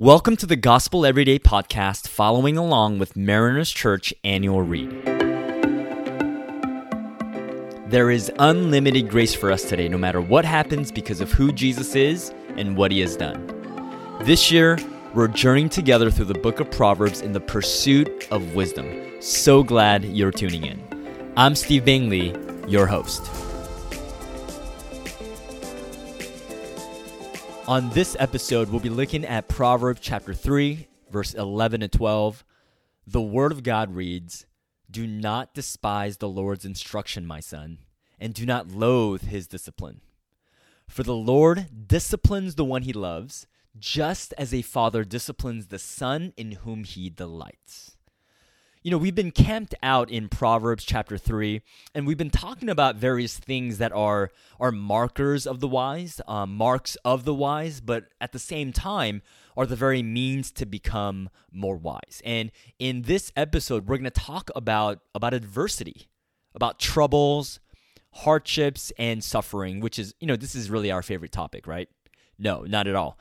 Welcome to the Gospel Everyday podcast, following along with Mariners Church annual read. There is unlimited grace for us today, no matter what happens, because of who Jesus is and what he has done. This year, we're journeying together through the book of Proverbs in the pursuit of wisdom. So glad you're tuning in. I'm Steve Bingley, your host. On this episode, we'll be looking at Proverbs chapter 3, verse 11 to 12. The Word of God reads Do not despise the Lord's instruction, my son, and do not loathe his discipline. For the Lord disciplines the one he loves, just as a father disciplines the son in whom he delights you know, we've been camped out in Proverbs chapter 3, and we've been talking about various things that are, are markers of the wise, um, marks of the wise, but at the same time are the very means to become more wise. And in this episode, we're going to talk about, about adversity, about troubles, hardships, and suffering, which is, you know, this is really our favorite topic, right? No, not at all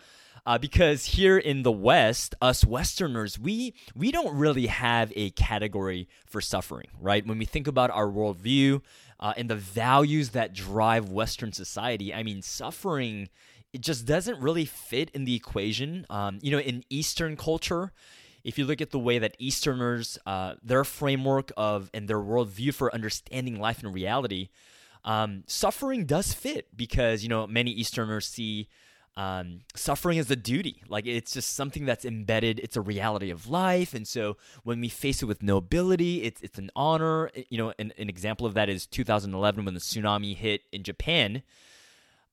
uh, because here in the West, us Westerners, we we don't really have a category for suffering, right? When we think about our worldview uh, and the values that drive Western society, I mean, suffering it just doesn't really fit in the equation. Um, you know, in Eastern culture, if you look at the way that Easterners, uh, their framework of and their worldview for understanding life and reality, um, suffering does fit because you know many Easterners see um, suffering is a duty. Like it's just something that's embedded. It's a reality of life. And so when we face it with nobility, it's it's an honor. You know, an, an example of that is 2011 when the tsunami hit in Japan.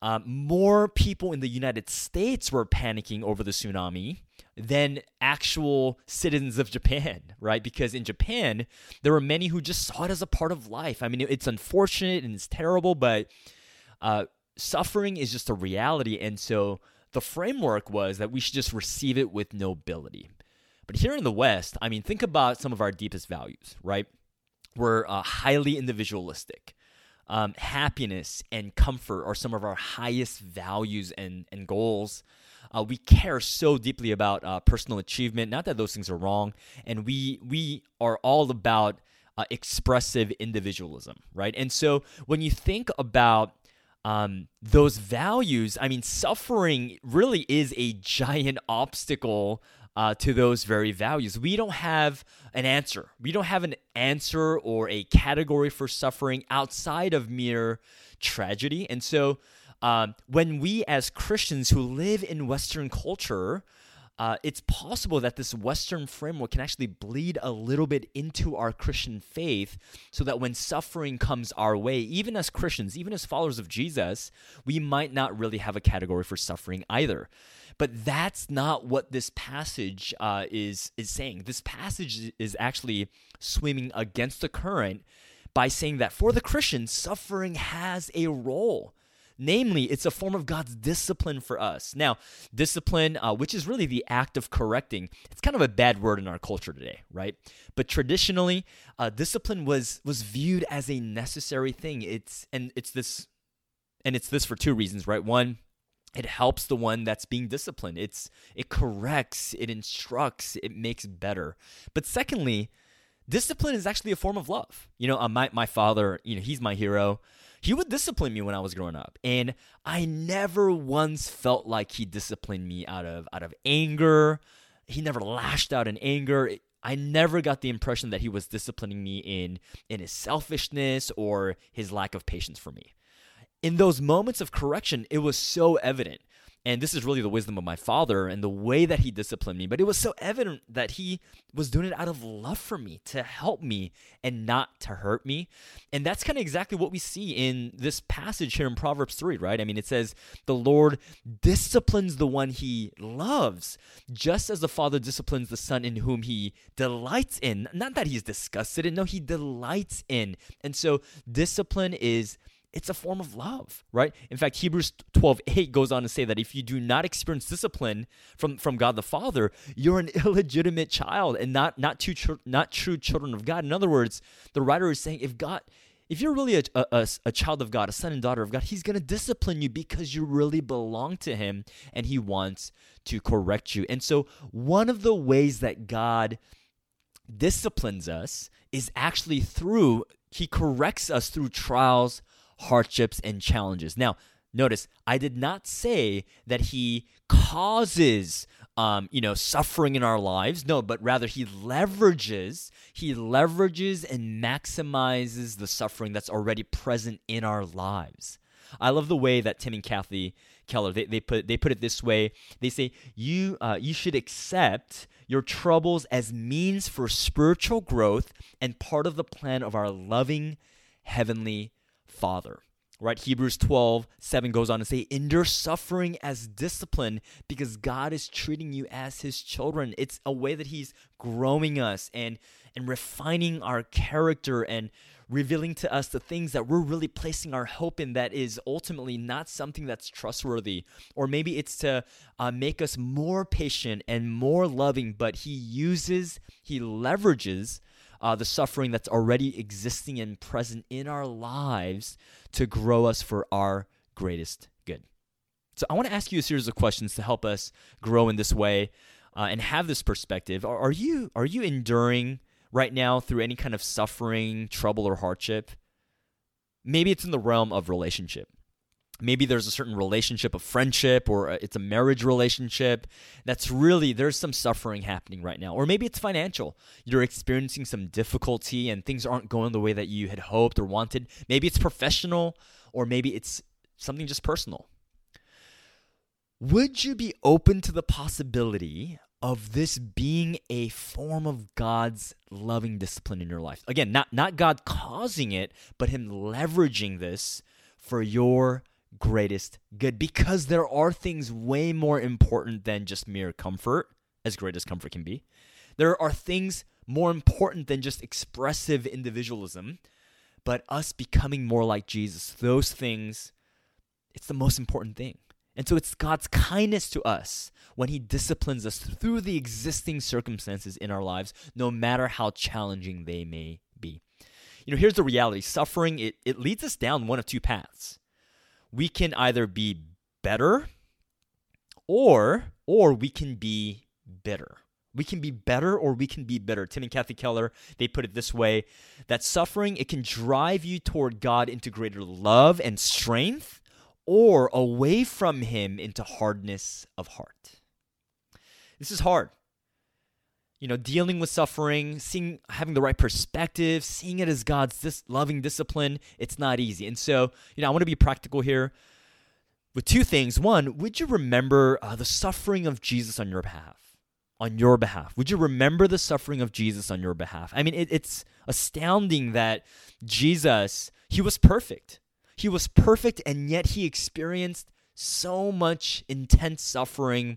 Um, more people in the United States were panicking over the tsunami than actual citizens of Japan, right? Because in Japan, there were many who just saw it as a part of life. I mean, it's unfortunate and it's terrible, but uh, suffering is just a reality. And so the framework was that we should just receive it with nobility. But here in the West, I mean, think about some of our deepest values, right? We're uh, highly individualistic. Um, happiness and comfort are some of our highest values and, and goals. Uh, we care so deeply about uh, personal achievement. Not that those things are wrong, and we we are all about uh, expressive individualism, right? And so when you think about um, those values, I mean, suffering really is a giant obstacle uh, to those very values. We don't have an answer. We don't have an answer or a category for suffering outside of mere tragedy. And so, um, when we as Christians who live in Western culture, uh, it's possible that this Western framework can actually bleed a little bit into our Christian faith so that when suffering comes our way, even as Christians, even as followers of Jesus, we might not really have a category for suffering either. But that's not what this passage uh, is, is saying. This passage is actually swimming against the current by saying that for the Christian, suffering has a role. Namely, it's a form of God's discipline for us. Now, discipline, uh, which is really the act of correcting, it's kind of a bad word in our culture today, right? But traditionally, uh, discipline was was viewed as a necessary thing. It's and it's this, and it's this for two reasons, right? One, it helps the one that's being disciplined. It's it corrects, it instructs, it makes better. But secondly, discipline is actually a form of love. You know, uh, my my father, you know, he's my hero he would discipline me when I was growing up, and I never once felt like he disciplined me out of out of anger. He never lashed out in anger. I never got the impression that he was disciplining me in in his selfishness or his lack of patience for me. In those moments of correction, it was so evident and this is really the wisdom of my father and the way that he disciplined me. But it was so evident that he was doing it out of love for me, to help me and not to hurt me. And that's kind of exactly what we see in this passage here in Proverbs 3, right? I mean, it says, The Lord disciplines the one he loves, just as the father disciplines the son in whom he delights in. Not that he's disgusted in, no, he delights in. And so discipline is it's a form of love, right? In fact, Hebrews 12, 8 goes on to say that if you do not experience discipline from, from God the Father, you're an illegitimate child and not, not, true, not true children of God. In other words, the writer is saying if God, if you're really a, a, a, child of God, a son and daughter of God, He's going to discipline you because you really belong to Him and He wants to correct you. And so, one of the ways that God disciplines us is actually through, He corrects us through trials, hardships, and challenges. Now, notice, I did not say that He causes um, you know, suffering in our lives. No, but rather he leverages, he leverages and maximizes the suffering that's already present in our lives. I love the way that Tim and Kathy Keller they, they put they put it this way. They say you uh, you should accept your troubles as means for spiritual growth and part of the plan of our loving heavenly Father right? Hebrews 12, 7 goes on to say, endure suffering as discipline because God is treating you as his children. It's a way that he's growing us and, and refining our character and revealing to us the things that we're really placing our hope in that is ultimately not something that's trustworthy. Or maybe it's to uh, make us more patient and more loving, but he uses, he leverages uh, the suffering that's already existing and present in our lives to grow us for our greatest good. So, I want to ask you a series of questions to help us grow in this way uh, and have this perspective. Are, are you are you enduring right now through any kind of suffering, trouble, or hardship? Maybe it's in the realm of relationship maybe there's a certain relationship of friendship or uh, it's a marriage relationship. That's really there's some suffering happening right now. Or maybe it's financial. You're experiencing some difficulty and things aren't going the way that you had hoped or wanted. Maybe it's professional or maybe it's something just personal. Would you be open to the possibility of this being a form of God's loving discipline in your life? Again not not God causing it but him leveraging this for your greatest good because there are things way more important than just mere comfort, as great as comfort can be. There are things more important than just expressive individualism, but us becoming more like Jesus. Those things, it's the most important thing. And so it's God's kindness to us when He disciplines us through the existing circumstances in our lives, no matter how challenging they may be. You know, here's the reality suffering, it, it leads us down one of two paths we can either be better or or we can be bitter. We can be better or we can be bitter. Tim and Kathy Keller, they put it this way that suffering it can drive you toward God into greater love and strength or away from him into hardness of heart. This is hard you know, dealing with suffering, seeing having the right perspective, seeing it as God's dis- loving discipline, it's not easy. And so, you know, I want to be practical here with two things. One, would you remember uh, the suffering of Jesus on your behalf? On your behalf, would you remember the suffering of Jesus on your behalf? I mean, it, it's astounding that Jesus, he was perfect. He was perfect, and yet he experienced so much intense suffering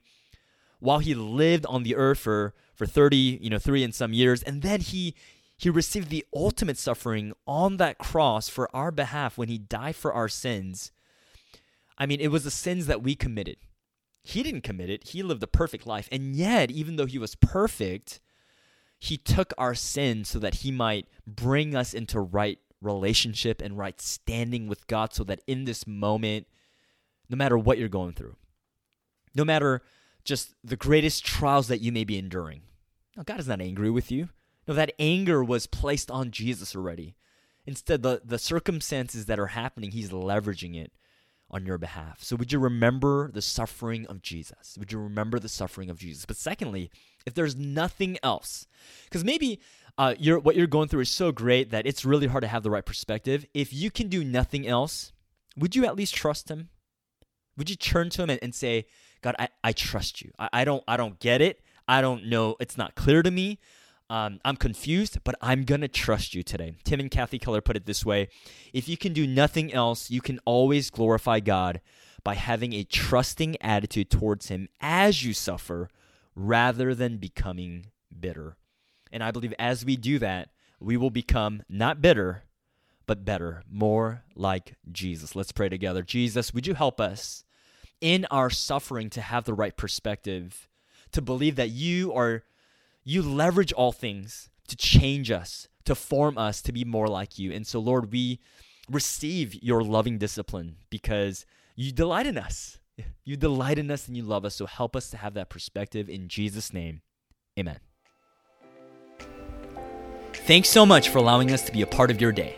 while he lived on the earth for for 30, you know, 3 and some years and then he he received the ultimate suffering on that cross for our behalf when he died for our sins. I mean, it was the sins that we committed. He didn't commit it. He lived a perfect life. And yet, even though he was perfect, he took our sins so that he might bring us into right relationship and right standing with God so that in this moment, no matter what you're going through, no matter just the greatest trials that you may be enduring. No, God is not angry with you. No, that anger was placed on Jesus already. Instead, the, the circumstances that are happening, he's leveraging it on your behalf. So, would you remember the suffering of Jesus? Would you remember the suffering of Jesus? But secondly, if there's nothing else, because maybe uh, you're, what you're going through is so great that it's really hard to have the right perspective. If you can do nothing else, would you at least trust Him? Would you turn to Him and, and say, God, I, I trust you. I, I don't I don't get it. I don't know. It's not clear to me. Um, I'm confused, but I'm going to trust you today. Tim and Kathy Keller put it this way If you can do nothing else, you can always glorify God by having a trusting attitude towards Him as you suffer rather than becoming bitter. And I believe as we do that, we will become not bitter, but better, more like Jesus. Let's pray together. Jesus, would you help us in our suffering to have the right perspective, to believe that you are you leverage all things to change us, to form us to be more like you. And so, Lord, we receive your loving discipline because you delight in us. You delight in us and you love us. So help us to have that perspective in Jesus' name. Amen. Thanks so much for allowing us to be a part of your day.